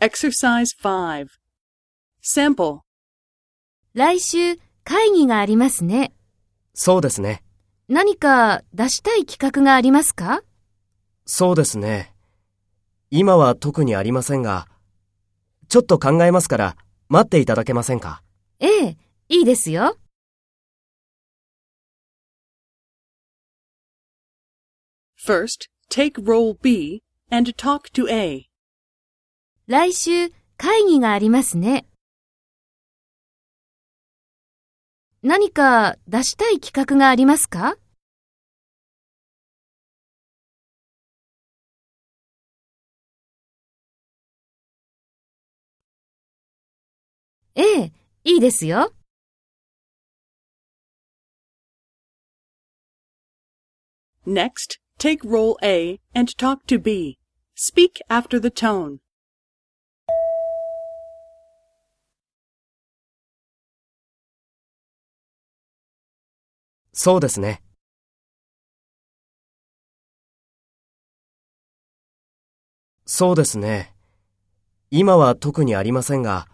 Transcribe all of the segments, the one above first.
Exercise 5. Sample. 来週会議がありますね。そうですね。何か出したい企画がありますか？そうですね。今は特にありませんが、ちょっと考えますから待っていただけませんか？ええ、いいですよ。First, take role B and talk to A. 来週会議がありますね。何か出したい企画がありますかええ、いいですよ。Next, take role A and talk to B. Speak after the tone. そうですね。そうですね。今は特にありませんが、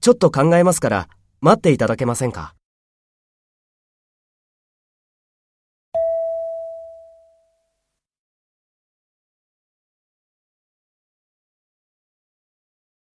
ちょっと考えますから待っていただけませんか？